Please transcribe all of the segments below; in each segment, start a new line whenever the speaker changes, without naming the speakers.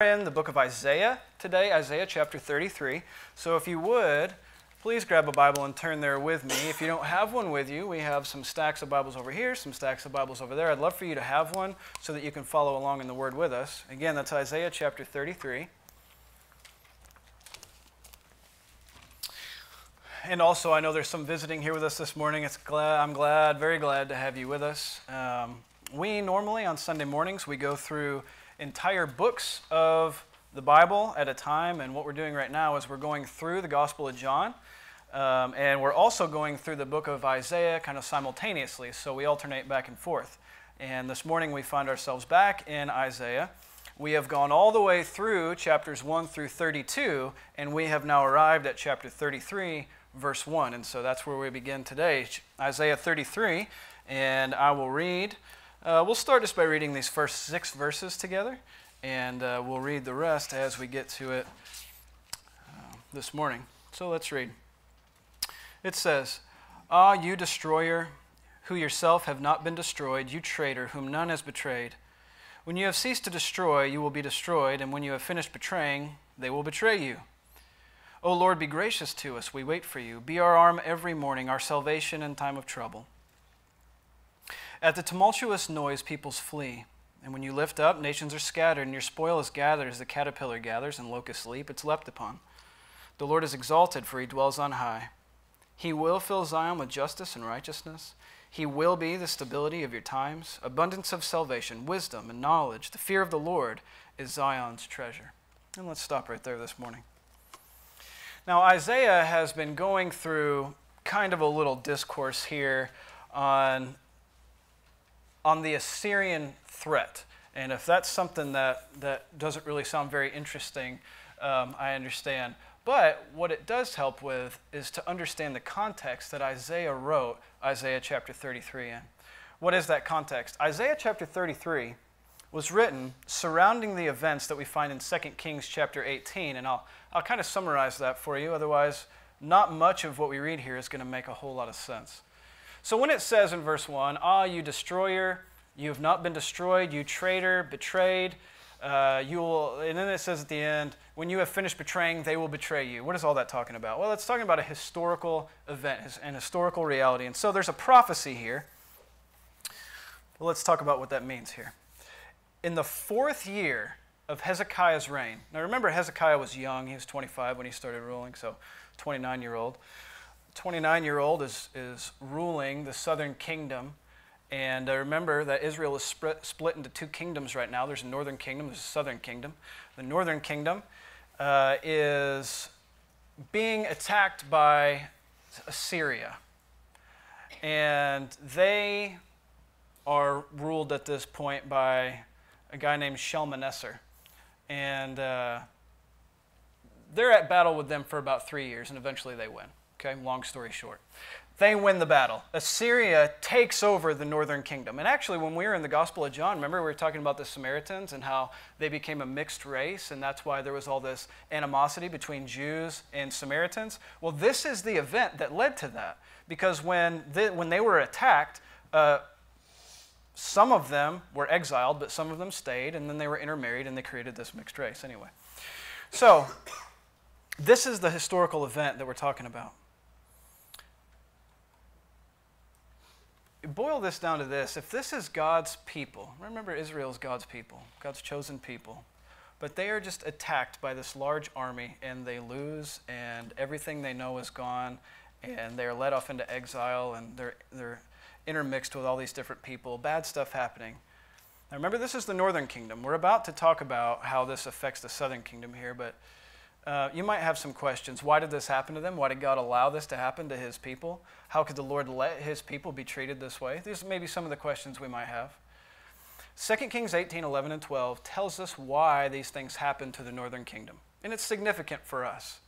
in the book of Isaiah today, Isaiah chapter 33. So if you would, please grab a Bible and turn there with me. If you don't have one with you, we have some stacks of Bibles over here, some stacks of Bibles over there. I'd love for you to have one so that you can follow along in the Word with us. Again, that's Isaiah chapter 33. And also, I know there's some visiting here with us this morning. It's glad, I'm glad, very glad to have you with us. Um, we normally, on Sunday mornings, we go through entire books of the Bible at a time. And what we're doing right now is we're going through the Gospel of John. Um, and we're also going through the book of Isaiah kind of simultaneously. So we alternate back and forth. And this morning we find ourselves back in Isaiah. We have gone all the way through chapters 1 through 32, and we have now arrived at chapter 33, verse 1. And so that's where we begin today Isaiah 33. And I will read uh, we'll start just by reading these first six verses together, and uh, we'll read the rest as we get to it uh, this morning. So let's read. It says, Ah, you destroyer, who yourself have not been destroyed, you traitor, whom none has betrayed. When you have ceased to destroy, you will be destroyed, and when you have finished betraying, they will betray you. O Lord, be gracious to us, we wait for you. Be our arm every morning, our salvation in time of trouble. At the tumultuous noise, peoples flee. And when you lift up, nations are scattered, and your spoil is gathered as the caterpillar gathers and locusts leap, it's leapt upon. The Lord is exalted, for he dwells on high. He will fill Zion with justice and righteousness. He will be the stability of your times, abundance of salvation, wisdom, and knowledge. The fear of the Lord is Zion's treasure. And let's stop right there this morning. Now, Isaiah has been going through kind of a little discourse here on on the Assyrian threat. And if that's something that, that doesn't really sound very interesting, um, I understand. But what it does help with is to understand the context that Isaiah wrote Isaiah chapter 33 in. What is that context? Isaiah chapter 33 was written surrounding the events that we find in 2 Kings chapter 18. And I'll, I'll kind of summarize that for you. Otherwise, not much of what we read here is going to make a whole lot of sense. So when it says in verse 1, Ah, you destroyer, you have not been destroyed, you traitor, betrayed, uh, you will, and then it says at the end, when you have finished betraying, they will betray you. What is all that talking about? Well, it's talking about a historical event, an historical reality. And so there's a prophecy here. Well, let's talk about what that means here. In the fourth year of Hezekiah's reign, now remember, Hezekiah was young. He was 25 when he started ruling, so 29 year old. 29 year old is, is ruling the southern kingdom. And uh, remember that Israel is split, split into two kingdoms right now. There's a northern kingdom, there's a southern kingdom. The northern kingdom uh, is being attacked by Assyria. And they are ruled at this point by a guy named Shalmaneser. And uh, they're at battle with them for about three years, and eventually they win. Okay, long story short. They win the battle. Assyria takes over the northern kingdom. And actually, when we were in the Gospel of John, remember we were talking about the Samaritans and how they became a mixed race, and that's why there was all this animosity between Jews and Samaritans? Well, this is the event that led to that. Because when they, when they were attacked, uh, some of them were exiled, but some of them stayed, and then they were intermarried, and they created this mixed race anyway. So, this is the historical event that we're talking about. Boil this down to this if this is God's people, remember Israel is God's people, God's chosen people, but they are just attacked by this large army and they lose, and everything they know is gone, and they're led off into exile, and they're, they're intermixed with all these different people, bad stuff happening. Now remember, this is the northern kingdom. We're about to talk about how this affects the southern kingdom here, but uh, you might have some questions. Why did this happen to them? Why did God allow this to happen to his people? How could the Lord let his people be treated this way? These may be some of the questions we might have. 2 Kings 18, 11, and 12 tells us why these things happened to the northern kingdom. And it's significant for us.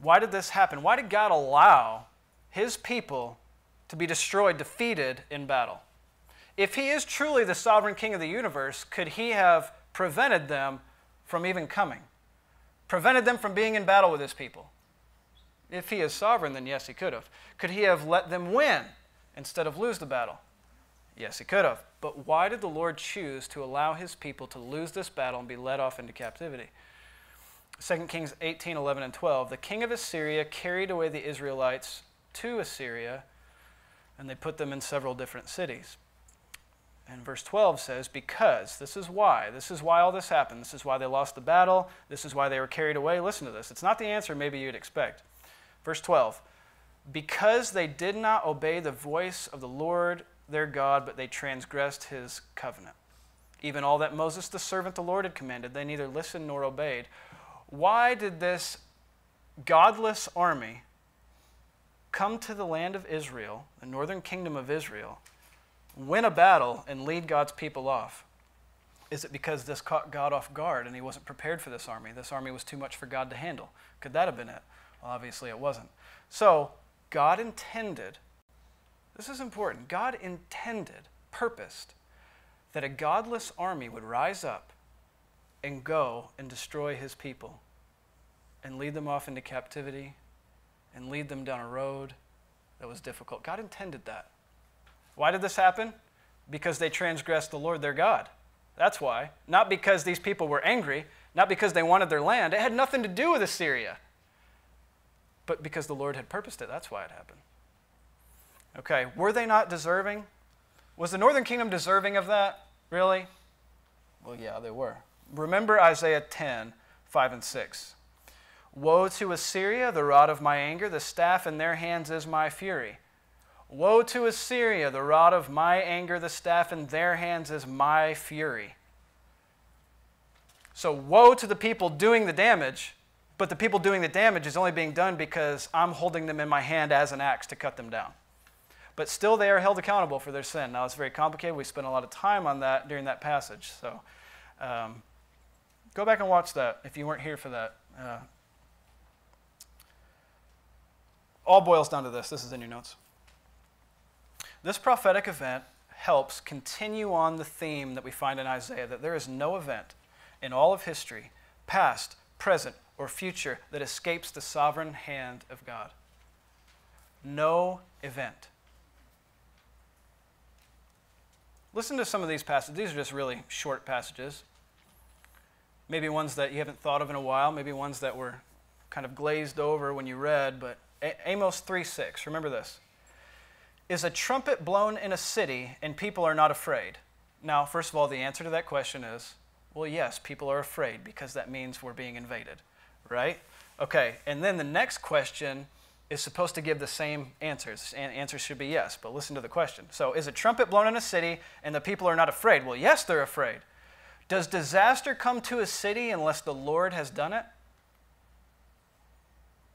Why did this happen? Why did God allow his people to be destroyed, defeated in battle? If he is truly the sovereign king of the universe, could he have prevented them from even coming? Prevented them from being in battle with his people? If he is sovereign, then yes, he could have. Could he have let them win instead of lose the battle? Yes, he could have. But why did the Lord choose to allow his people to lose this battle and be led off into captivity? 2 Kings 18, 11, and 12. The king of Assyria carried away the Israelites to Assyria, and they put them in several different cities. And verse 12 says, Because, this is why, this is why all this happened. This is why they lost the battle. This is why they were carried away. Listen to this. It's not the answer maybe you'd expect. Verse 12, Because they did not obey the voice of the Lord their God, but they transgressed his covenant. Even all that Moses the servant the Lord had commanded, they neither listened nor obeyed. Why did this godless army come to the land of Israel, the northern kingdom of Israel, win a battle, and lead God's people off? Is it because this caught God off guard and he wasn't prepared for this army? This army was too much for God to handle. Could that have been it? Well, obviously it wasn't. So, God intended this is important. God intended, purposed, that a godless army would rise up and go and destroy his people and lead them off into captivity and lead them down a road that was difficult. God intended that. Why did this happen? Because they transgressed the Lord their God. That's why. Not because these people were angry, not because they wanted their land. It had nothing to do with Assyria. But because the Lord had purposed it. That's why it happened. Okay, were they not deserving? Was the northern kingdom deserving of that? Really? Well, yeah, they were. Remember Isaiah 10, 5 and 6. Woe to Assyria, the rod of my anger, the staff in their hands is my fury. Woe to Assyria, the rod of my anger, the staff in their hands is my fury. So, woe to the people doing the damage, but the people doing the damage is only being done because I'm holding them in my hand as an axe to cut them down but still they are held accountable for their sin. Now, it's very complicated. We spent a lot of time on that during that passage. So um, go back and watch that if you weren't here for that. Uh, all boils down to this. This is in your notes. This prophetic event helps continue on the theme that we find in Isaiah that there is no event in all of history, past, present, or future, that escapes the sovereign hand of God. No event. Listen to some of these passages. These are just really short passages. Maybe ones that you haven't thought of in a while, maybe ones that were kind of glazed over when you read, but Amos 3 6, remember this. Is a trumpet blown in a city and people are not afraid? Now, first of all, the answer to that question is well, yes, people are afraid because that means we're being invaded, right? Okay, and then the next question is supposed to give the same answers. And answers should be yes, but listen to the question. So, is a trumpet blown in a city and the people are not afraid? Well, yes, they're afraid. Does disaster come to a city unless the Lord has done it?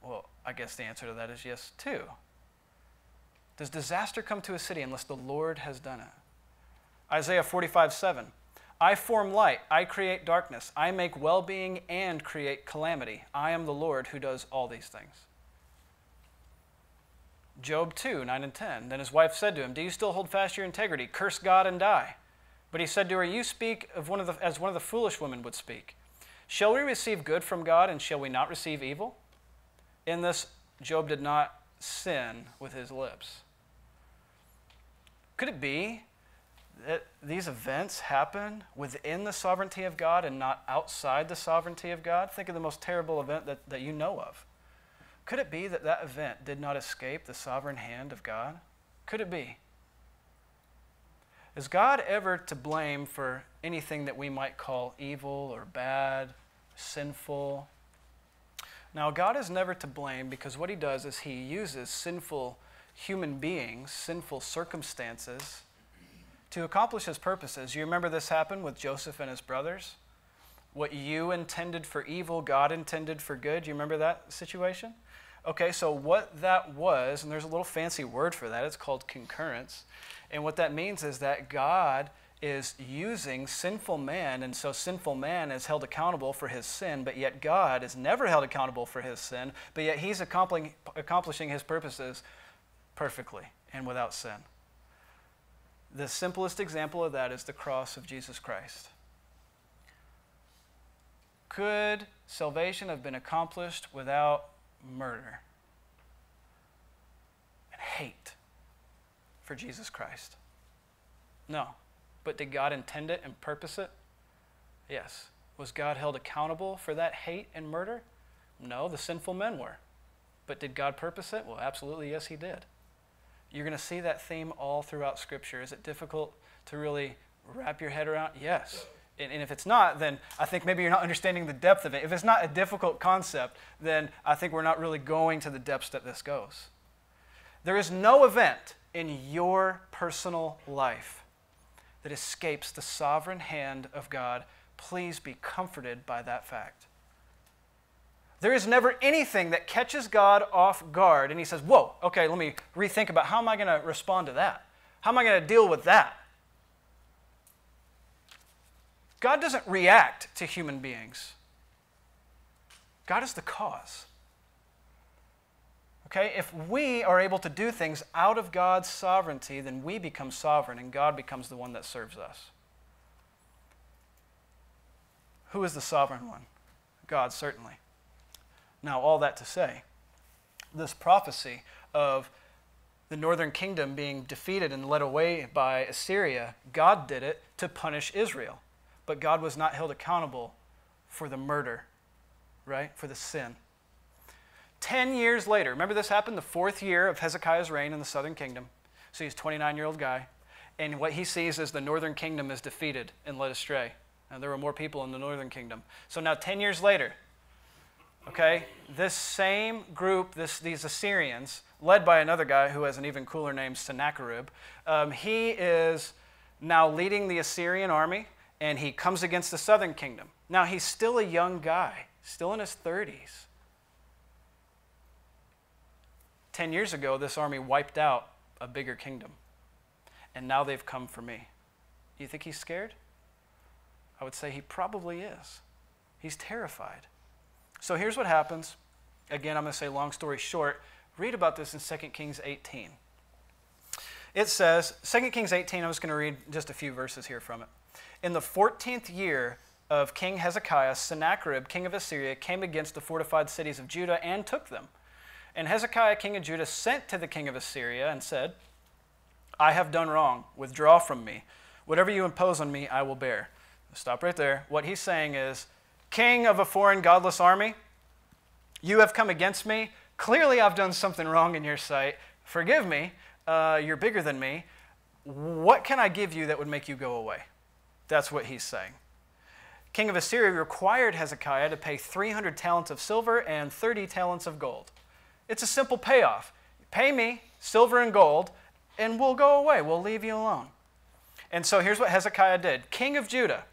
Well, I guess the answer to that is yes, too. Does disaster come to a city unless the Lord has done it? Isaiah 45 7. I form light, I create darkness, I make well being and create calamity. I am the Lord who does all these things. Job 2, 9 and 10. Then his wife said to him, Do you still hold fast your integrity? Curse God and die. But he said to her, You speak of one of the, as one of the foolish women would speak. Shall we receive good from God and shall we not receive evil? In this, Job did not sin with his lips. Could it be that these events happen within the sovereignty of God and not outside the sovereignty of God? Think of the most terrible event that, that you know of. Could it be that that event did not escape the sovereign hand of God? Could it be? Is God ever to blame for anything that we might call evil or bad, sinful? Now, God is never to blame because what He does is He uses sinful human beings, sinful circumstances, to accomplish His purposes. You remember this happened with Joseph and his brothers? What you intended for evil, God intended for good. You remember that situation? Okay, so what that was, and there's a little fancy word for that, it's called concurrence. And what that means is that God is using sinful man, and so sinful man is held accountable for his sin, but yet God is never held accountable for his sin, but yet he's accomplishing, accomplishing his purposes perfectly and without sin. The simplest example of that is the cross of Jesus Christ. Could salvation have been accomplished without murder and hate for Jesus Christ. No. But did God intend it and purpose it? Yes. Was God held accountable for that hate and murder? No, the sinful men were. But did God purpose it? Well, absolutely, yes, He did. You're going to see that theme all throughout Scripture. Is it difficult to really wrap your head around? Yes. And, and if it's not, then I think maybe you're not understanding the depth of it. If it's not a difficult concept, then I think we're not really going to the depths that this goes. There is no event in your personal life that escapes the sovereign hand of God. Please be comforted by that fact. There is never anything that catches God off guard and he says, Whoa, okay, let me rethink about how am I going to respond to that? How am I going to deal with that? God doesn't react to human beings, God is the cause. Okay, if we are able to do things out of God's sovereignty, then we become sovereign and God becomes the one that serves us. Who is the sovereign one? God, certainly. Now, all that to say, this prophecy of the northern kingdom being defeated and led away by Assyria, God did it to punish Israel. But God was not held accountable for the murder, right? For the sin. Ten years later, remember this happened the fourth year of Hezekiah's reign in the southern kingdom. So he's a 29 year old guy. And what he sees is the northern kingdom is defeated and led astray. And there were more people in the northern kingdom. So now, 10 years later, okay, this same group, this, these Assyrians, led by another guy who has an even cooler name, Sennacherib, um, he is now leading the Assyrian army and he comes against the southern kingdom. Now, he's still a young guy, still in his 30s. Ten years ago, this army wiped out a bigger kingdom, and now they've come for me. You think he's scared? I would say he probably is. He's terrified. So here's what happens. Again, I'm going to say long story short. Read about this in 2 Kings 18. It says, 2 Kings 18, I'm just going to read just a few verses here from it. In the 14th year of King Hezekiah, Sennacherib, king of Assyria, came against the fortified cities of Judah and took them. And Hezekiah, king of Judah, sent to the king of Assyria and said, I have done wrong. Withdraw from me. Whatever you impose on me, I will bear. Stop right there. What he's saying is, King of a foreign godless army, you have come against me. Clearly, I've done something wrong in your sight. Forgive me. Uh, you're bigger than me. What can I give you that would make you go away? That's what he's saying. King of Assyria required Hezekiah to pay 300 talents of silver and 30 talents of gold. It's a simple payoff. Pay me silver and gold, and we'll go away. We'll leave you alone. And so here's what Hezekiah did King of Judah.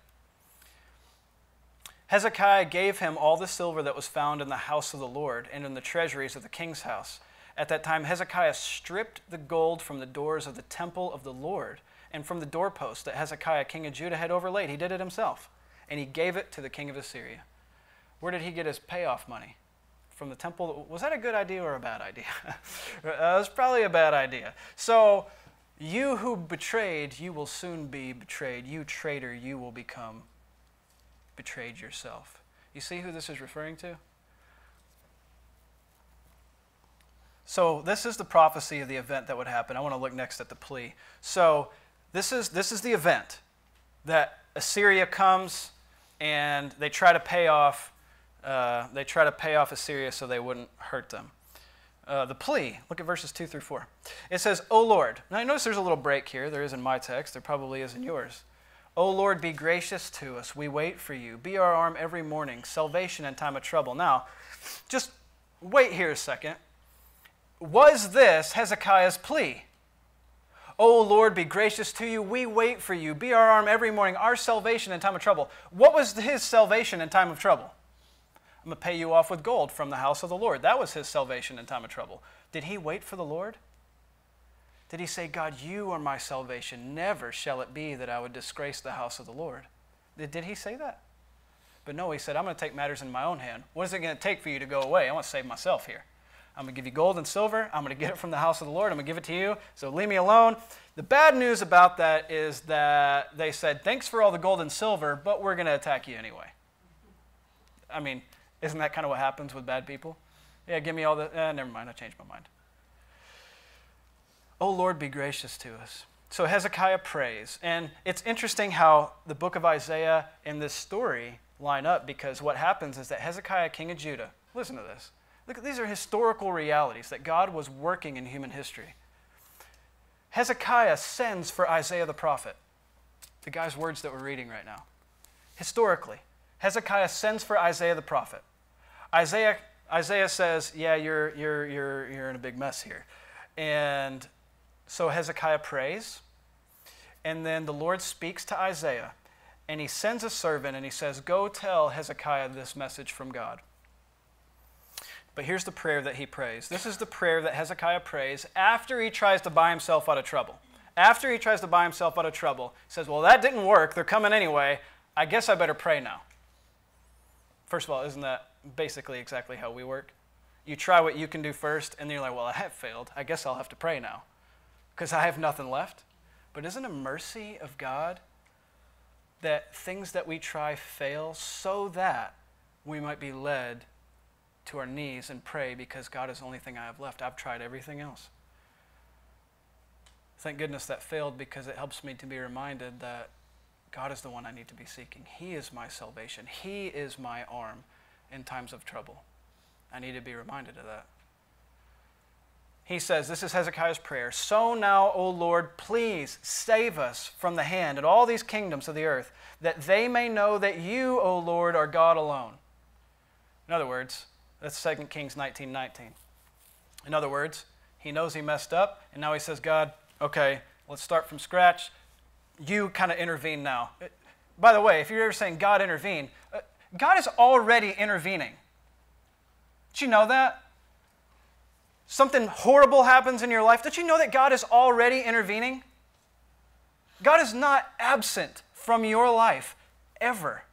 Hezekiah gave him all the silver that was found in the house of the Lord and in the treasuries of the king's house. At that time, Hezekiah stripped the gold from the doors of the temple of the Lord and from the doorpost that Hezekiah, king of Judah, had overlaid. He did it himself, and he gave it to the king of Assyria. Where did he get his payoff money? from the temple. Was that a good idea or a bad idea? uh, it was probably a bad idea. So, you who betrayed, you will soon be betrayed. You traitor, you will become betrayed yourself. You see who this is referring to? So, this is the prophecy of the event that would happen. I want to look next at the plea. So, this is, this is the event that Assyria comes and they try to pay off uh, they try to pay off Assyria so they wouldn't hurt them. Uh, the plea, look at verses 2 through 4. It says, O Lord. Now, I notice there's a little break here. There is in my text, there probably is in yours. O Lord, be gracious to us. We wait for you. Be our arm every morning, salvation in time of trouble. Now, just wait here a second. Was this Hezekiah's plea? O Lord, be gracious to you. We wait for you. Be our arm every morning, our salvation in time of trouble. What was his salvation in time of trouble? I'm going to pay you off with gold from the house of the Lord. That was his salvation in time of trouble. Did he wait for the Lord? Did he say, God, you are my salvation. Never shall it be that I would disgrace the house of the Lord? Did, he say that? But no, he said, I'm going to take matters in my own hand. What is it going to take for you to go away? I want to save myself here. I'm going to give you gold and silver. I'm going to get it from the house of the Lord. I'm going to give it to you. So leave me alone. The bad news about that is that they said, Thanks for all the gold and silver, but we're going to attack you anyway. I mean, isn't that kind of what happens with bad people? Yeah, give me all the. Eh, never mind, I changed my mind. Oh Lord, be gracious to us. So Hezekiah prays. And it's interesting how the book of Isaiah and this story line up because what happens is that Hezekiah, king of Judah, listen to this. Look, these are historical realities that God was working in human history. Hezekiah sends for Isaiah the prophet, the guy's words that we're reading right now. Historically, Hezekiah sends for Isaiah the prophet. Isaiah, Isaiah says, Yeah, you're, you're, you're, you're in a big mess here. And so Hezekiah prays, and then the Lord speaks to Isaiah, and he sends a servant and he says, Go tell Hezekiah this message from God. But here's the prayer that he prays. This is the prayer that Hezekiah prays after he tries to buy himself out of trouble. After he tries to buy himself out of trouble, he says, Well, that didn't work. They're coming anyway. I guess I better pray now. First of all, isn't that basically exactly how we work? You try what you can do first, and then you're like, Well, I have failed. I guess I'll have to pray now because I have nothing left. But isn't it a mercy of God that things that we try fail so that we might be led to our knees and pray because God is the only thing I have left. I've tried everything else. Thank goodness that failed because it helps me to be reminded that God is the one I need to be seeking. He is my salvation, He is my arm in times of trouble. I need to be reminded of that. He says, This is Hezekiah's prayer. So now, O Lord, please save us from the hand and all these kingdoms of the earth, that they may know that you, O Lord, are God alone. In other words, that's 2 Kings 19 19. In other words, he knows he messed up, and now he says, God, okay, let's start from scratch. You kind of intervene now. By the way, if you're ever saying God intervene, uh, God is already intervening. Did you know that? Something horrible happens in your life. don't you know that God is already intervening? God is not absent from your life ever.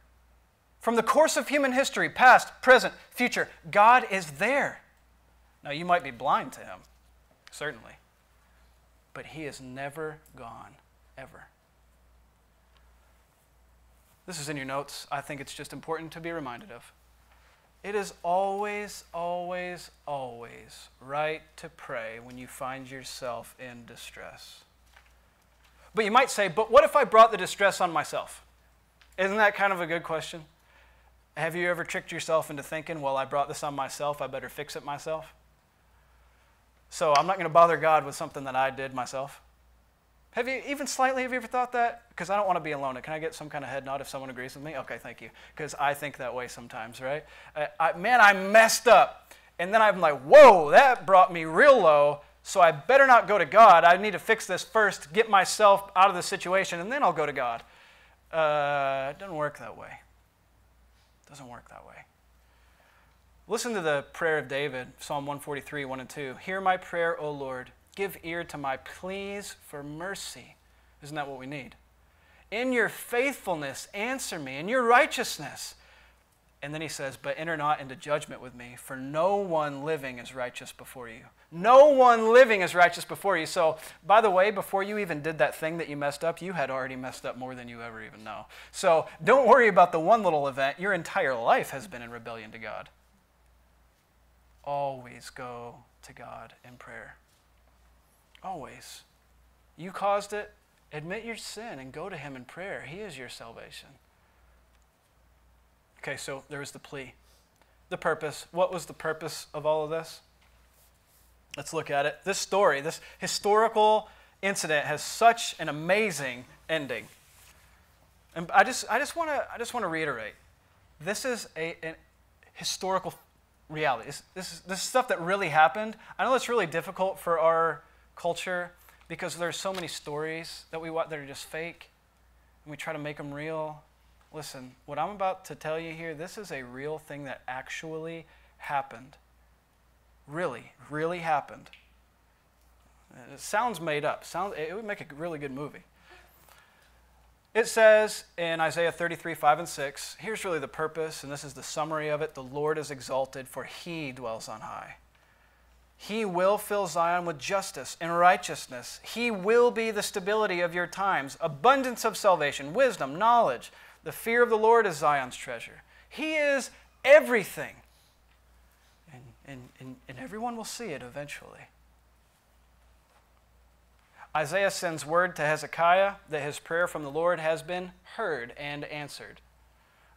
From the course of human history, past, present, future, God is there. Now, you might be blind to Him, certainly, but He is never gone, ever. This is in your notes. I think it's just important to be reminded of. It is always, always, always right to pray when you find yourself in distress. But you might say, but what if I brought the distress on myself? Isn't that kind of a good question? Have you ever tricked yourself into thinking, well, I brought this on myself, I better fix it myself? So I'm not going to bother God with something that I did myself. Have you even slightly, have you ever thought that? Because I don't want to be alone. Can I get some kind of head nod if someone agrees with me? Okay, thank you. Because I think that way sometimes, right? I, I, man, I messed up. And then I'm like, whoa, that brought me real low. So I better not go to God. I need to fix this first, get myself out of the situation, and then I'll go to God. Uh, it doesn't work that way. It doesn't work that way. Listen to the prayer of David, Psalm 143, 1 and 2. Hear my prayer, O Lord. Give ear to my pleas for mercy. Isn't that what we need? In your faithfulness, answer me. In your righteousness, and then he says, But enter not into judgment with me, for no one living is righteous before you. No one living is righteous before you. So, by the way, before you even did that thing that you messed up, you had already messed up more than you ever even know. So, don't worry about the one little event. Your entire life has been in rebellion to God. Always go to God in prayer. Always. You caused it. Admit your sin and go to Him in prayer. He is your salvation. Okay, so there was the plea. The purpose. What was the purpose of all of this? Let's look at it. This story, this historical incident, has such an amazing ending. And I just, I just want to, I just want to reiterate, this is a, a historical reality. This, this, is, this is stuff that really happened. I know it's really difficult for our culture because there's so many stories that we want that are just fake, and we try to make them real. Listen, what I'm about to tell you here, this is a real thing that actually happened. Really, really happened. It sounds made up. Sounds, it would make a really good movie. It says in Isaiah 33, 5 and 6, here's really the purpose, and this is the summary of it the Lord is exalted, for he dwells on high. He will fill Zion with justice and righteousness. He will be the stability of your times, abundance of salvation, wisdom, knowledge, the fear of the Lord is Zion's treasure. He is everything. And, and, and, and everyone will see it eventually. Isaiah sends word to Hezekiah that his prayer from the Lord has been heard and answered.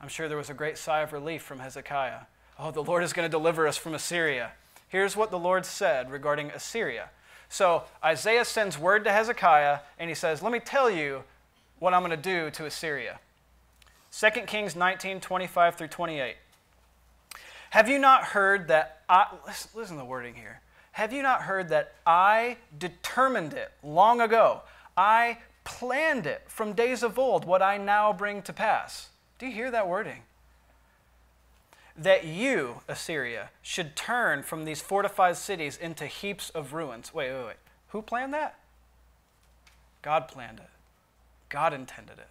I'm sure there was a great sigh of relief from Hezekiah. Oh, the Lord is going to deliver us from Assyria. Here's what the Lord said regarding Assyria. So Isaiah sends word to Hezekiah, and he says, Let me tell you what I'm going to do to Assyria. 2 Kings 19 25 through 28. Have you not heard that I, listen, listen to the wording here. Have you not heard that I determined it long ago? I planned it from days of old, what I now bring to pass. Do you hear that wording? That you, Assyria, should turn from these fortified cities into heaps of ruins. Wait, wait, wait. Who planned that? God planned it, God intended it.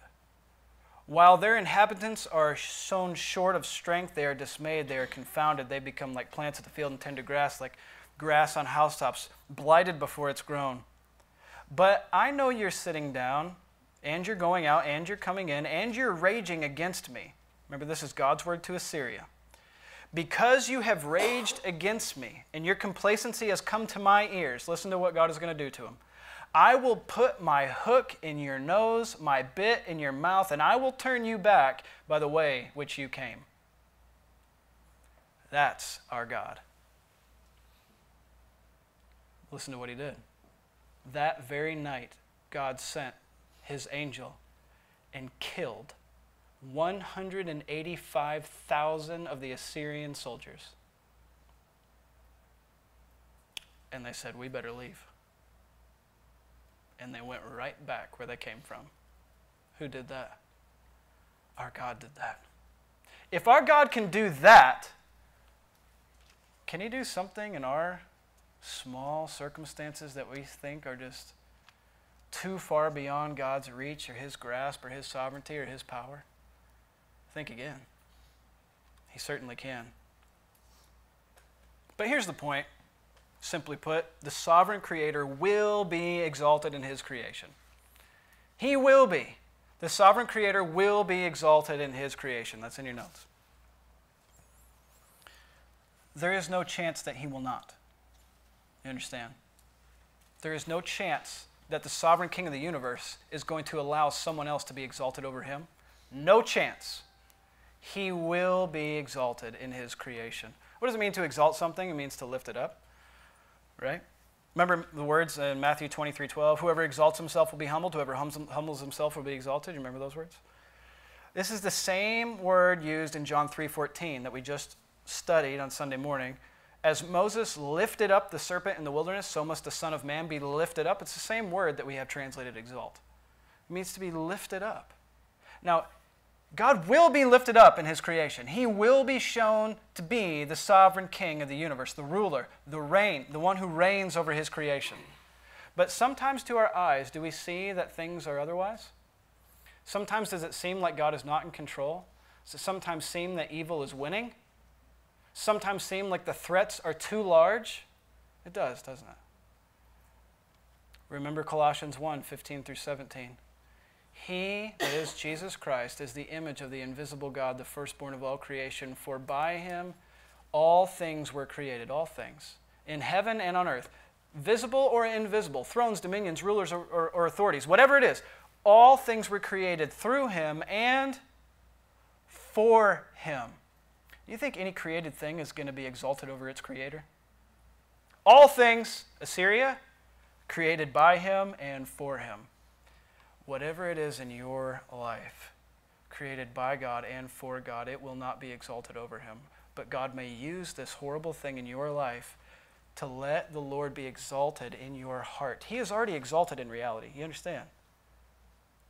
While their inhabitants are sown short of strength, they are dismayed, they are confounded, they become like plants of the field and tender grass, like grass on housetops, blighted before it's grown. But I know you're sitting down, and you're going out, and you're coming in, and you're raging against me. Remember, this is God's word to Assyria. Because you have raged against me, and your complacency has come to my ears, listen to what God is going to do to them. I will put my hook in your nose, my bit in your mouth, and I will turn you back by the way which you came. That's our God. Listen to what he did. That very night, God sent his angel and killed 185,000 of the Assyrian soldiers. And they said, We better leave and they went right back where they came from. Who did that? Our God did that. If our God can do that, can He do something in our small circumstances that we think are just too far beyond God's reach or His grasp or His sovereignty or His power? Think again. He certainly can. But here's the point Simply put, the sovereign creator will be exalted in his creation. He will be. The sovereign creator will be exalted in his creation. That's in your notes. There is no chance that he will not. You understand? There is no chance that the sovereign king of the universe is going to allow someone else to be exalted over him. No chance. He will be exalted in his creation. What does it mean to exalt something? It means to lift it up right? Remember the words in Matthew 23 12? Whoever exalts himself will be humbled, whoever humbles himself will be exalted. You remember those words? This is the same word used in John 3 14 that we just studied on Sunday morning. As Moses lifted up the serpent in the wilderness, so must the Son of Man be lifted up. It's the same word that we have translated exalt. It means to be lifted up. Now, God will be lifted up in his creation. He will be shown to be the sovereign king of the universe, the ruler, the reign, the one who reigns over his creation. But sometimes to our eyes, do we see that things are otherwise? Sometimes does it seem like God is not in control? Does it sometimes seem that evil is winning? Sometimes seem like the threats are too large? It does, doesn't it? Remember Colossians 1 15 through 17. He, that is Jesus Christ, is the image of the invisible God, the firstborn of all creation. For by him all things were created, all things, in heaven and on earth, visible or invisible, thrones, dominions, rulers, or, or, or authorities, whatever it is. All things were created through him and for him. You think any created thing is going to be exalted over its creator? All things, Assyria, created by him and for him whatever it is in your life, created by God and for God, it will not be exalted over him. But God may use this horrible thing in your life to let the Lord be exalted in your heart. He is already exalted in reality. You understand?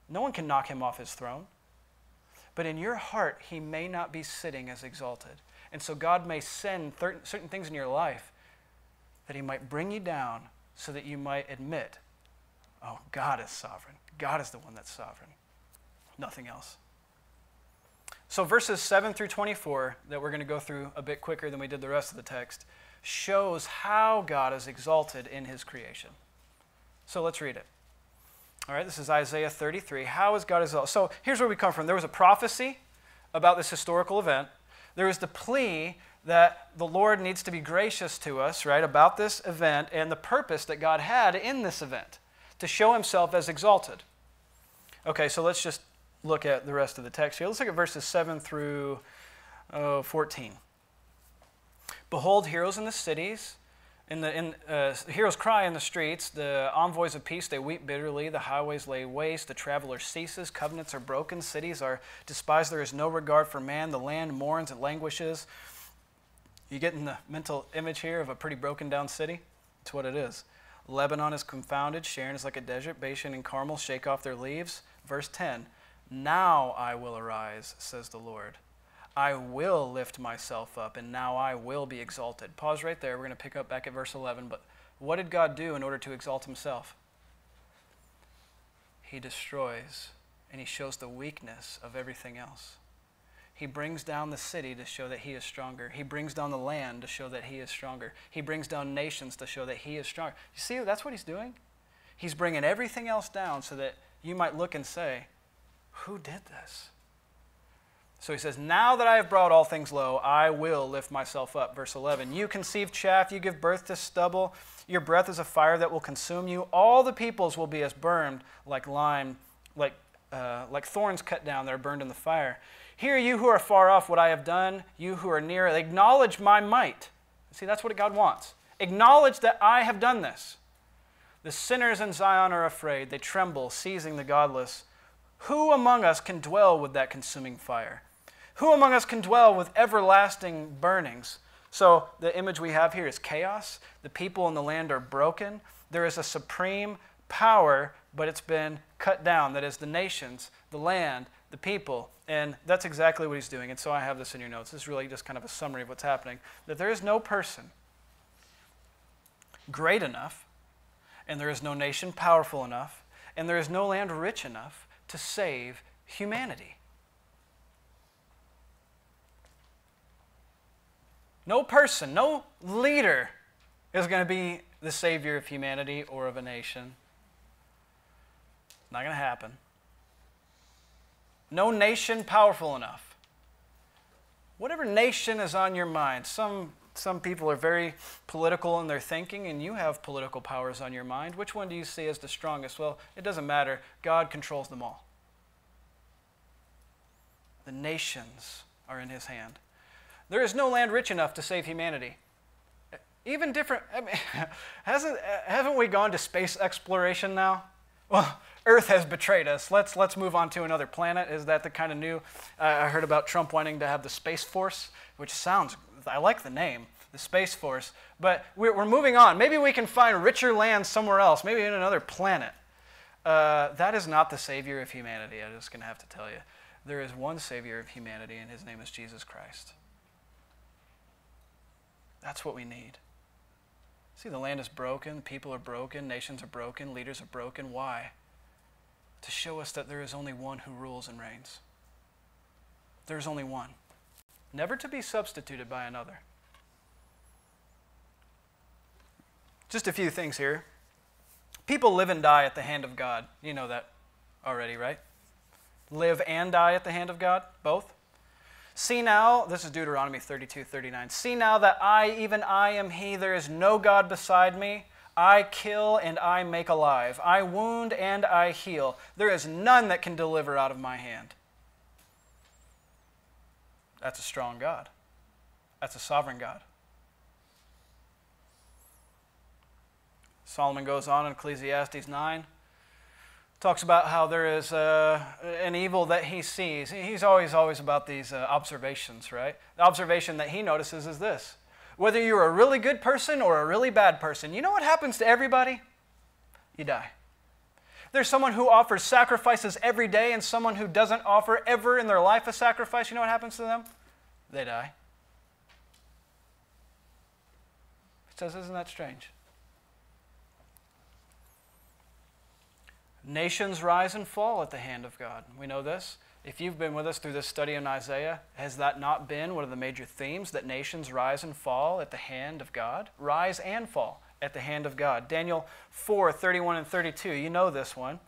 No one can knock him off his throne. But in your heart, he may not be sitting as exalted. And so God may send certain things in your life that he might bring you down so that you might admit, oh, God is sovereign. God is the one that's sovereign, nothing else. So, verses 7 through 24, that we're going to go through a bit quicker than we did the rest of the text, shows how God is exalted in his creation. So, let's read it. All right, this is Isaiah 33. How is God exalted? So, here's where we come from. There was a prophecy about this historical event, there was the plea that the Lord needs to be gracious to us, right, about this event and the purpose that God had in this event. to show himself as exalted. Okay, so let's just look at the rest of the text here. Let's look at verses 7 through uh, 14. Behold, heroes in the cities, in the in, uh, heroes cry in the streets. The envoys of peace they weep bitterly. The highways lay waste. The traveler ceases. Covenants are broken. Cities are despised. There is no regard for man. The land mourns and languishes. You getting the mental image here of a pretty broken down city? It's what it is. Lebanon is confounded. Sharon is like a desert. Bashan and Carmel shake off their leaves. Verse 10 Now I will arise, says the Lord. I will lift myself up, and now I will be exalted. Pause right there. We're going to pick up back at verse 11. But what did God do in order to exalt himself? He destroys and he shows the weakness of everything else. He brings down the city to show that he is stronger. He brings down the land to show that he is stronger. He brings down nations to show that he is stronger. You see, that's what he's doing? He's bringing everything else down so that you might look and say, Who did this? So he says, Now that I have brought all things low, I will lift myself up. Verse 11 You conceive chaff, you give birth to stubble. Your breath is a fire that will consume you. All the peoples will be as burned like lime, like, uh, like thorns cut down that are burned in the fire. Hear you who are far off what I have done, you who are near, acknowledge my might. See, that's what God wants. Acknowledge that I have done this. The sinners in Zion are afraid. They tremble, seizing the godless. Who among us can dwell with that consuming fire? Who among us can dwell with everlasting burnings? So the image we have here is chaos. The people in the land are broken. There is a supreme power, but it's been cut down. That is, the nations, the land, the people. And that's exactly what he's doing. And so I have this in your notes. This is really just kind of a summary of what's happening. That there is no person great enough, and there is no nation powerful enough, and there is no land rich enough to save humanity. No person, no leader is going to be the savior of humanity or of a nation. Not going to happen. No nation powerful enough. Whatever nation is on your mind, some, some people are very political in their thinking, and you have political powers on your mind. Which one do you see as the strongest? Well, it doesn't matter. God controls them all. The nations are in his hand. There is no land rich enough to save humanity. Even different, I mean, hasn't, haven't we gone to space exploration now? Well, Earth has betrayed us. Let's, let's move on to another planet. Is that the kind of new? Uh, I heard about Trump wanting to have the Space Force, which sounds, I like the name, the Space Force. But we're, we're moving on. Maybe we can find richer land somewhere else, maybe in another planet. Uh, that is not the Savior of humanity, I'm just going to have to tell you. There is one Savior of humanity, and his name is Jesus Christ. That's what we need. See, the land is broken, people are broken, nations are broken, leaders are broken. Why? To show us that there is only one who rules and reigns. There's only one, never to be substituted by another. Just a few things here. People live and die at the hand of God. You know that already, right? Live and die at the hand of God, both. See now, this is Deuteronomy 32 39. See now that I, even I, am He. There is no God beside me. I kill and I make alive. I wound and I heal. There is none that can deliver out of my hand. That's a strong God. That's a sovereign God. Solomon goes on in Ecclesiastes 9 talks about how there is uh, an evil that he sees. He's always, always about these uh, observations, right? The observation that he notices is this whether you're a really good person or a really bad person, you know what happens to everybody? You die. There's someone who offers sacrifices every day and someone who doesn't offer ever in their life a sacrifice. You know what happens to them? They die. He says, Isn't that strange? Nations rise and fall at the hand of God. We know this. If you've been with us through this study in Isaiah, has that not been one of the major themes that nations rise and fall at the hand of God? Rise and fall at the hand of God. Daniel 4 31 and 32. You know this one.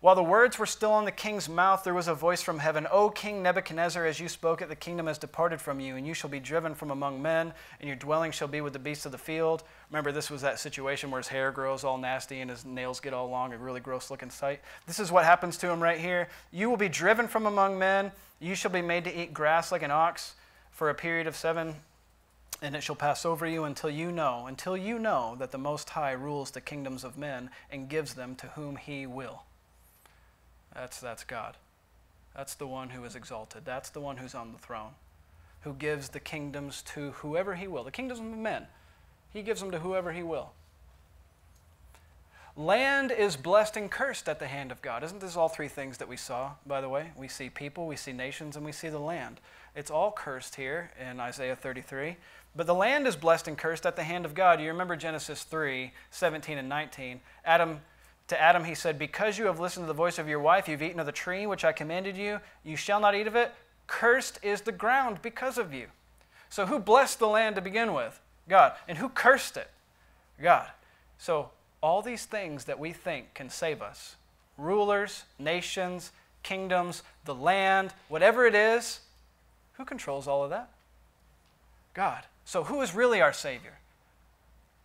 While the words were still in the king's mouth, there was a voice from heaven O King Nebuchadnezzar, as you spoke it, the kingdom has departed from you, and you shall be driven from among men, and your dwelling shall be with the beasts of the field. Remember, this was that situation where his hair grows all nasty and his nails get all long, a really gross looking sight. This is what happens to him right here. You will be driven from among men, you shall be made to eat grass like an ox for a period of seven and it shall pass over you until you know, until you know that the Most High rules the kingdoms of men and gives them to whom he will. That's, that's God. That's the one who is exalted. That's the one who's on the throne, who gives the kingdoms to whoever he will. The kingdoms of men, he gives them to whoever he will. Land is blessed and cursed at the hand of God. Isn't this all three things that we saw, by the way? We see people, we see nations, and we see the land. It's all cursed here in Isaiah 33. But the land is blessed and cursed at the hand of God. You remember Genesis 3 17 and 19. Adam to Adam, he said, Because you have listened to the voice of your wife, you've eaten of the tree which I commanded you, you shall not eat of it. Cursed is the ground because of you. So, who blessed the land to begin with? God. And who cursed it? God. So, all these things that we think can save us rulers, nations, kingdoms, the land, whatever it is who controls all of that? God. So, who is really our Savior?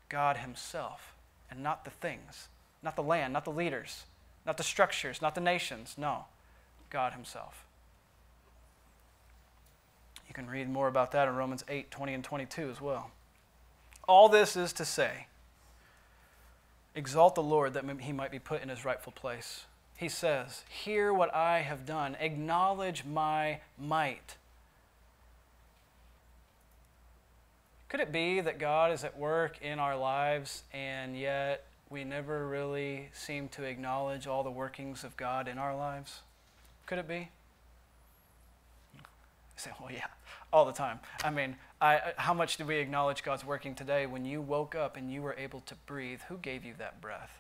God Himself, and not the things not the land, not the leaders, not the structures, not the nations. No, God Himself. You can read more about that in Romans 8 20 and 22 as well. All this is to say, exalt the Lord that He might be put in His rightful place. He says, Hear what I have done, acknowledge my might. Could it be that God is at work in our lives and yet we never really seem to acknowledge all the workings of God in our lives? Could it be? I say, well, yeah, all the time. I mean, I, how much do we acknowledge God's working today? When you woke up and you were able to breathe, who gave you that breath?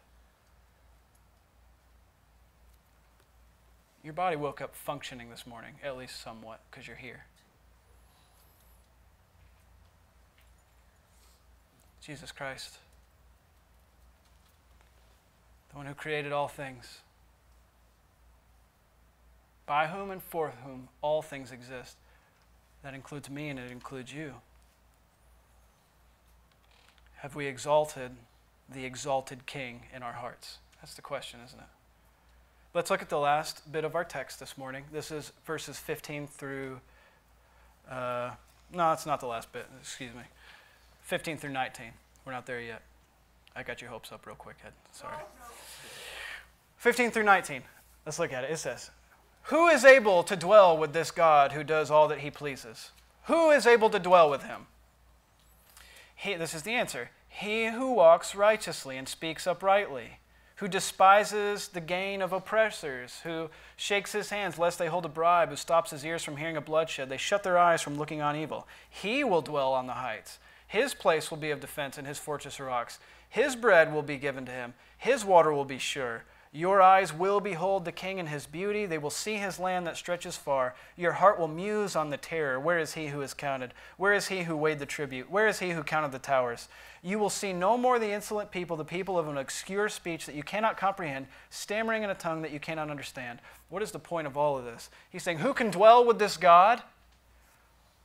Your body woke up functioning this morning, at least somewhat, because you're here. Jesus Christ the one who created all things, by whom and for whom all things exist. That includes me and it includes you. Have we exalted the exalted King in our hearts? That's the question, isn't it? Let's look at the last bit of our text this morning. This is verses 15 through, uh, no, it's not the last bit, excuse me. 15 through 19. We're not there yet. I got your hopes up real quick, Ed. Sorry. 15 through 19. Let's look at it. It says, Who is able to dwell with this God who does all that he pleases? Who is able to dwell with him? He, this is the answer. He who walks righteously and speaks uprightly, who despises the gain of oppressors, who shakes his hands lest they hold a bribe, who stops his ears from hearing of bloodshed, they shut their eyes from looking on evil. He will dwell on the heights. His place will be of defense, and his fortress rocks. His bread will be given to him. His water will be sure. Your eyes will behold the king and his beauty. They will see his land that stretches far. Your heart will muse on the terror. Where is he who is counted? Where is he who weighed the tribute? Where is he who counted the towers? You will see no more the insolent people, the people of an obscure speech that you cannot comprehend, stammering in a tongue that you cannot understand. What is the point of all of this? He's saying, Who can dwell with this God?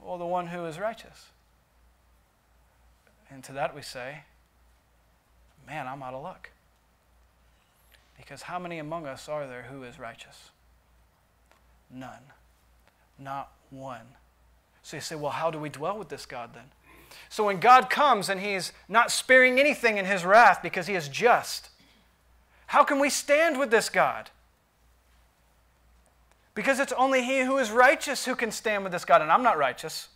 Well, the one who is righteous. And to that we say, Man, I'm out of luck. Because how many among us are there who is righteous? None. Not one. So you say, well, how do we dwell with this God then? So when God comes and He's not sparing anything in His wrath because He is just, how can we stand with this God? Because it's only He who is righteous who can stand with this God, and I'm not righteous.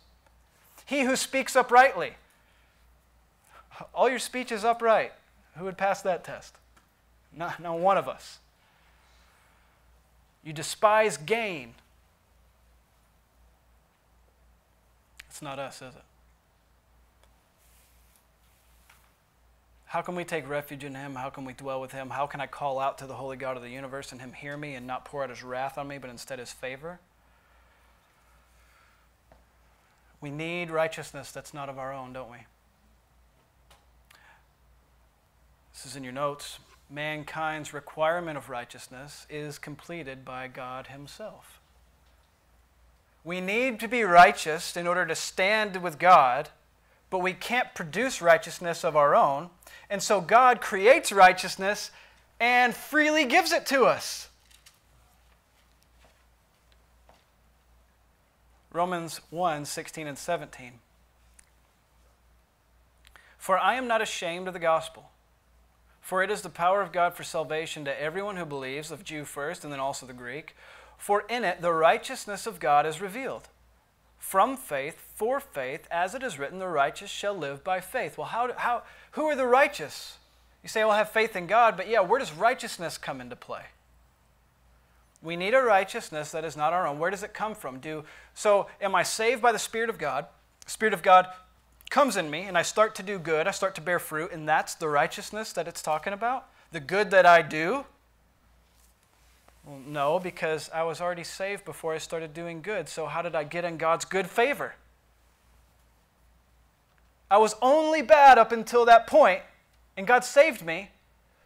He who speaks uprightly. All your speech is upright. Who would pass that test? Not, not one of us. You despise gain. It's not us, is it? How can we take refuge in Him? How can we dwell with Him? How can I call out to the Holy God of the universe and Him hear me and not pour out His wrath on me, but instead His favor? We need righteousness that's not of our own, don't we? This is in your notes. Mankind's requirement of righteousness is completed by God Himself. We need to be righteous in order to stand with God, but we can't produce righteousness of our own. And so God creates righteousness and freely gives it to us. Romans 1 16 and 17. For I am not ashamed of the gospel, for it is the power of God for salvation to everyone who believes, of Jew first and then also the Greek. For in it the righteousness of God is revealed. From faith, for faith, as it is written, the righteous shall live by faith. Well, how, how, who are the righteous? You say, well, have faith in God, but yeah, where does righteousness come into play? We need a righteousness that is not our own. Where does it come from? Do so am I saved by the Spirit of God? Spirit of God comes in me and I start to do good, I start to bear fruit, and that's the righteousness that it's talking about? The good that I do? Well, no, because I was already saved before I started doing good. So, how did I get in God's good favor? I was only bad up until that point, and God saved me.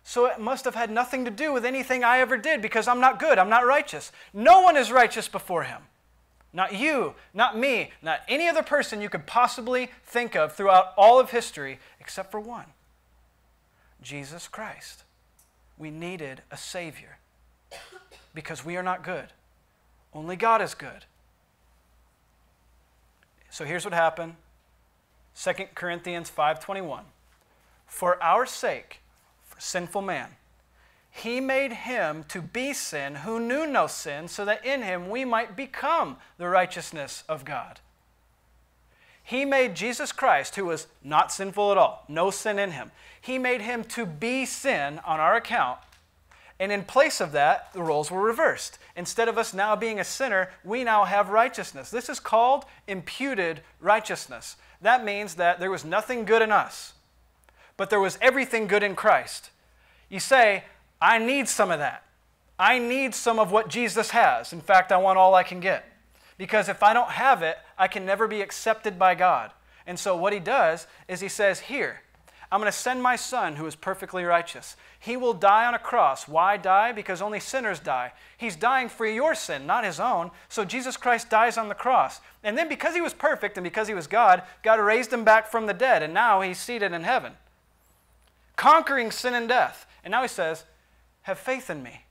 So it must have had nothing to do with anything I ever did because I'm not good. I'm not righteous. No one is righteous before Him. Not you, not me, not any other person you could possibly think of throughout all of history except for one Jesus Christ. We needed a Savior because we are not good. Only God is good. So here's what happened 2 Corinthians 5:21 For our sake for sinful man he made him to be sin who knew no sin, so that in him we might become the righteousness of God. He made Jesus Christ, who was not sinful at all, no sin in him, he made him to be sin on our account. And in place of that, the roles were reversed. Instead of us now being a sinner, we now have righteousness. This is called imputed righteousness. That means that there was nothing good in us, but there was everything good in Christ. You say, I need some of that. I need some of what Jesus has. In fact, I want all I can get. Because if I don't have it, I can never be accepted by God. And so what he does is he says, Here, I'm going to send my son who is perfectly righteous. He will die on a cross. Why die? Because only sinners die. He's dying for your sin, not his own. So Jesus Christ dies on the cross. And then because he was perfect and because he was God, God raised him back from the dead. And now he's seated in heaven, conquering sin and death. And now he says, have faith in me.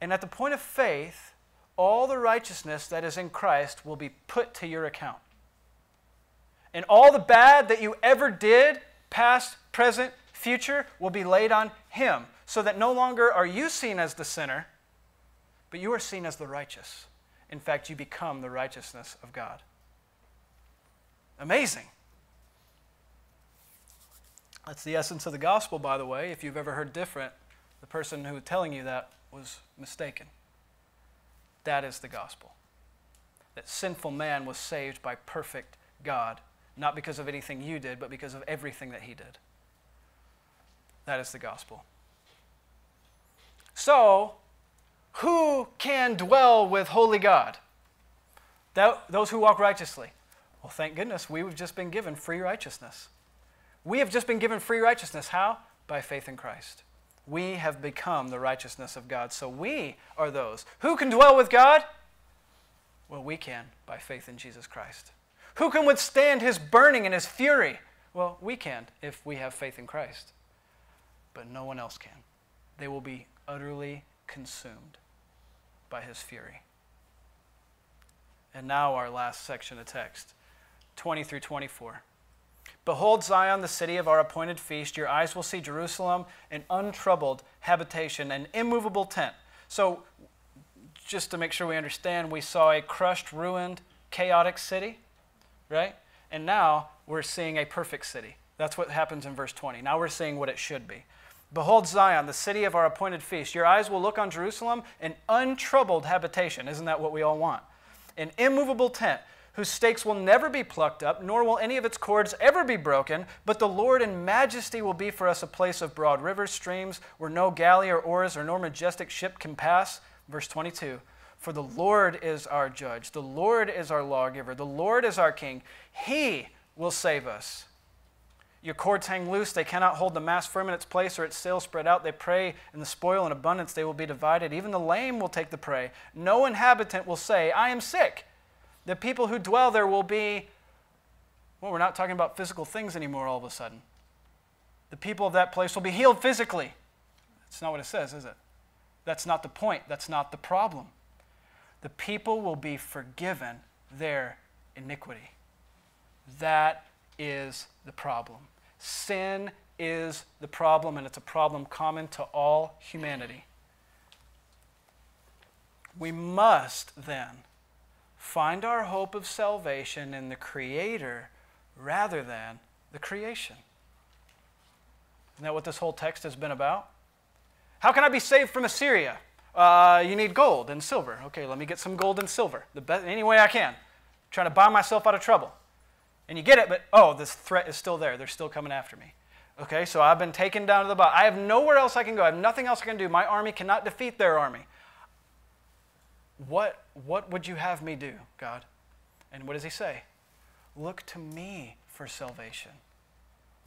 And at the point of faith, all the righteousness that is in Christ will be put to your account. And all the bad that you ever did, past, present, future, will be laid on Him, so that no longer are you seen as the sinner, but you are seen as the righteous. In fact, you become the righteousness of God. Amazing. That's the essence of the gospel, by the way. If you've ever heard different, the person who telling you that was mistaken. That is the gospel. That sinful man was saved by perfect God, not because of anything you did, but because of everything that he did. That is the gospel. So, who can dwell with holy God? That, those who walk righteously. Well, thank goodness we've just been given free righteousness. We have just been given free righteousness. How? By faith in Christ we have become the righteousness of God. So we are those. Who can dwell with God? Well, we can by faith in Jesus Christ. Who can withstand his burning and his fury? Well, we can if we have faith in Christ. But no one else can. They will be utterly consumed by his fury. And now, our last section of text 20 through 24. Behold Zion, the city of our appointed feast. Your eyes will see Jerusalem, an untroubled habitation, an immovable tent. So, just to make sure we understand, we saw a crushed, ruined, chaotic city, right? And now we're seeing a perfect city. That's what happens in verse 20. Now we're seeing what it should be. Behold Zion, the city of our appointed feast. Your eyes will look on Jerusalem, an untroubled habitation. Isn't that what we all want? An immovable tent whose stakes will never be plucked up, nor will any of its cords ever be broken. But the Lord in majesty will be for us a place of broad rivers, streams, where no galley or oars or nor majestic ship can pass. Verse 22 For the Lord is our judge, the Lord is our lawgiver, the Lord is our king. He will save us. Your cords hang loose, they cannot hold the mast firm in its place or its sails spread out. They prey in the spoil in abundance, they will be divided. Even the lame will take the prey. No inhabitant will say, I am sick. The people who dwell there will be, well, we're not talking about physical things anymore all of a sudden. The people of that place will be healed physically. That's not what it says, is it? That's not the point. That's not the problem. The people will be forgiven their iniquity. That is the problem. Sin is the problem, and it's a problem common to all humanity. We must then find our hope of salvation in the Creator rather than the creation. Isn't that what this whole text has been about? How can I be saved from Assyria? Uh, you need gold and silver. Okay, let me get some gold and silver the best, any way I can. I'm trying to buy myself out of trouble. And you get it, but oh, this threat is still there. They're still coming after me. Okay, so I've been taken down to the bottom. I have nowhere else I can go. I have nothing else I can do. My army cannot defeat their army. What, what would you have me do, God? And what does he say? Look to me for salvation.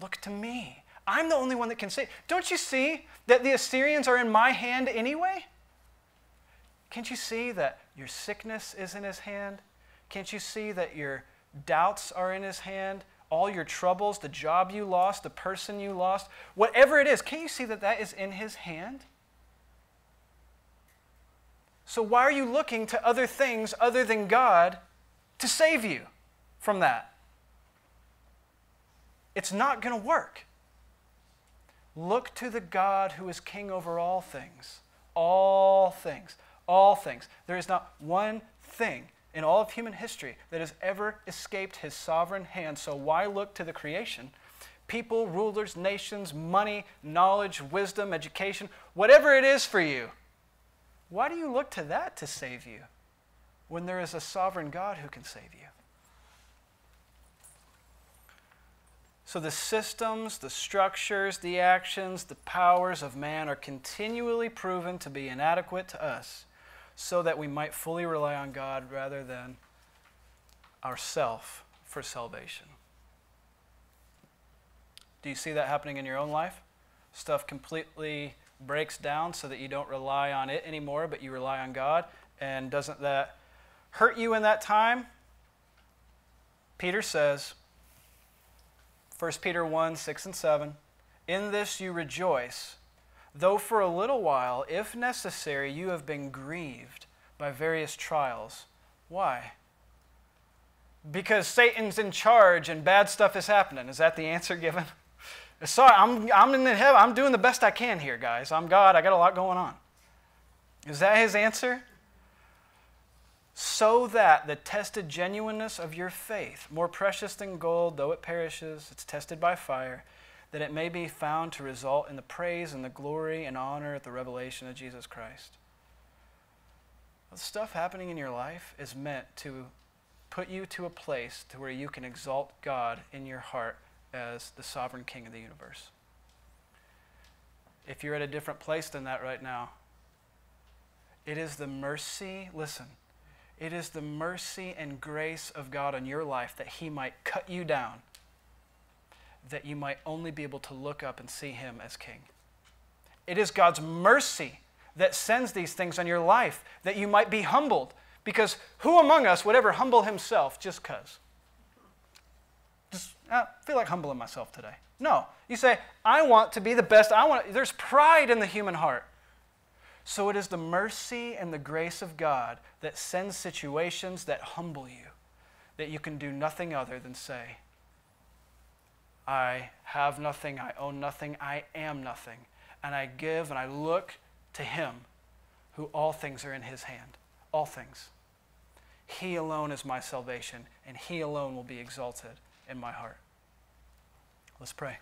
Look to me. I'm the only one that can save. Don't you see that the Assyrians are in my hand anyway? Can't you see that your sickness is in his hand? Can't you see that your doubts are in his hand? All your troubles, the job you lost, the person you lost, whatever it is, can't you see that that is in his hand? So, why are you looking to other things other than God to save you from that? It's not going to work. Look to the God who is king over all things. All things. All things. There is not one thing in all of human history that has ever escaped his sovereign hand. So why look to the creation? People, rulers, nations, money, knowledge, wisdom, education, whatever it is for you. Why do you look to that to save you when there is a sovereign God who can save you? So the systems, the structures, the actions, the powers of man are continually proven to be inadequate to us so that we might fully rely on God rather than ourself for salvation. Do you see that happening in your own life? Stuff completely breaks down so that you don't rely on it anymore, but you rely on God. And doesn't that hurt you in that time? Peter says, 1 Peter 1 6 and 7, In this you rejoice though for a little while, if necessary, you have been grieved by various trials. Why? Because Satan's in charge and bad stuff is happening. Is that the answer given? Sorry, I'm, I'm in heaven. I'm doing the best I can here, guys. I'm God. I got a lot going on. Is that his answer? So that the tested genuineness of your faith, more precious than gold, though it perishes, it's tested by fire, that it may be found to result in the praise and the glory and honor at the revelation of Jesus Christ. The stuff happening in your life is meant to put you to a place to where you can exalt God in your heart as the sovereign king of the universe. If you're at a different place than that right now, it is the mercy, listen, it is the mercy and grace of God on your life that He might cut you down that you might only be able to look up and see Him as King. It is God's mercy that sends these things on your life that you might be humbled. Because who among us would ever humble himself just because? Just I feel like humbling myself today. No. You say, I want to be the best. I want there's pride in the human heart. So it is the mercy and the grace of God that sends situations that humble you, that you can do nothing other than say, I have nothing, I own nothing, I am nothing. And I give and I look to Him who all things are in His hand. All things. He alone is my salvation, and He alone will be exalted in my heart. Let's pray.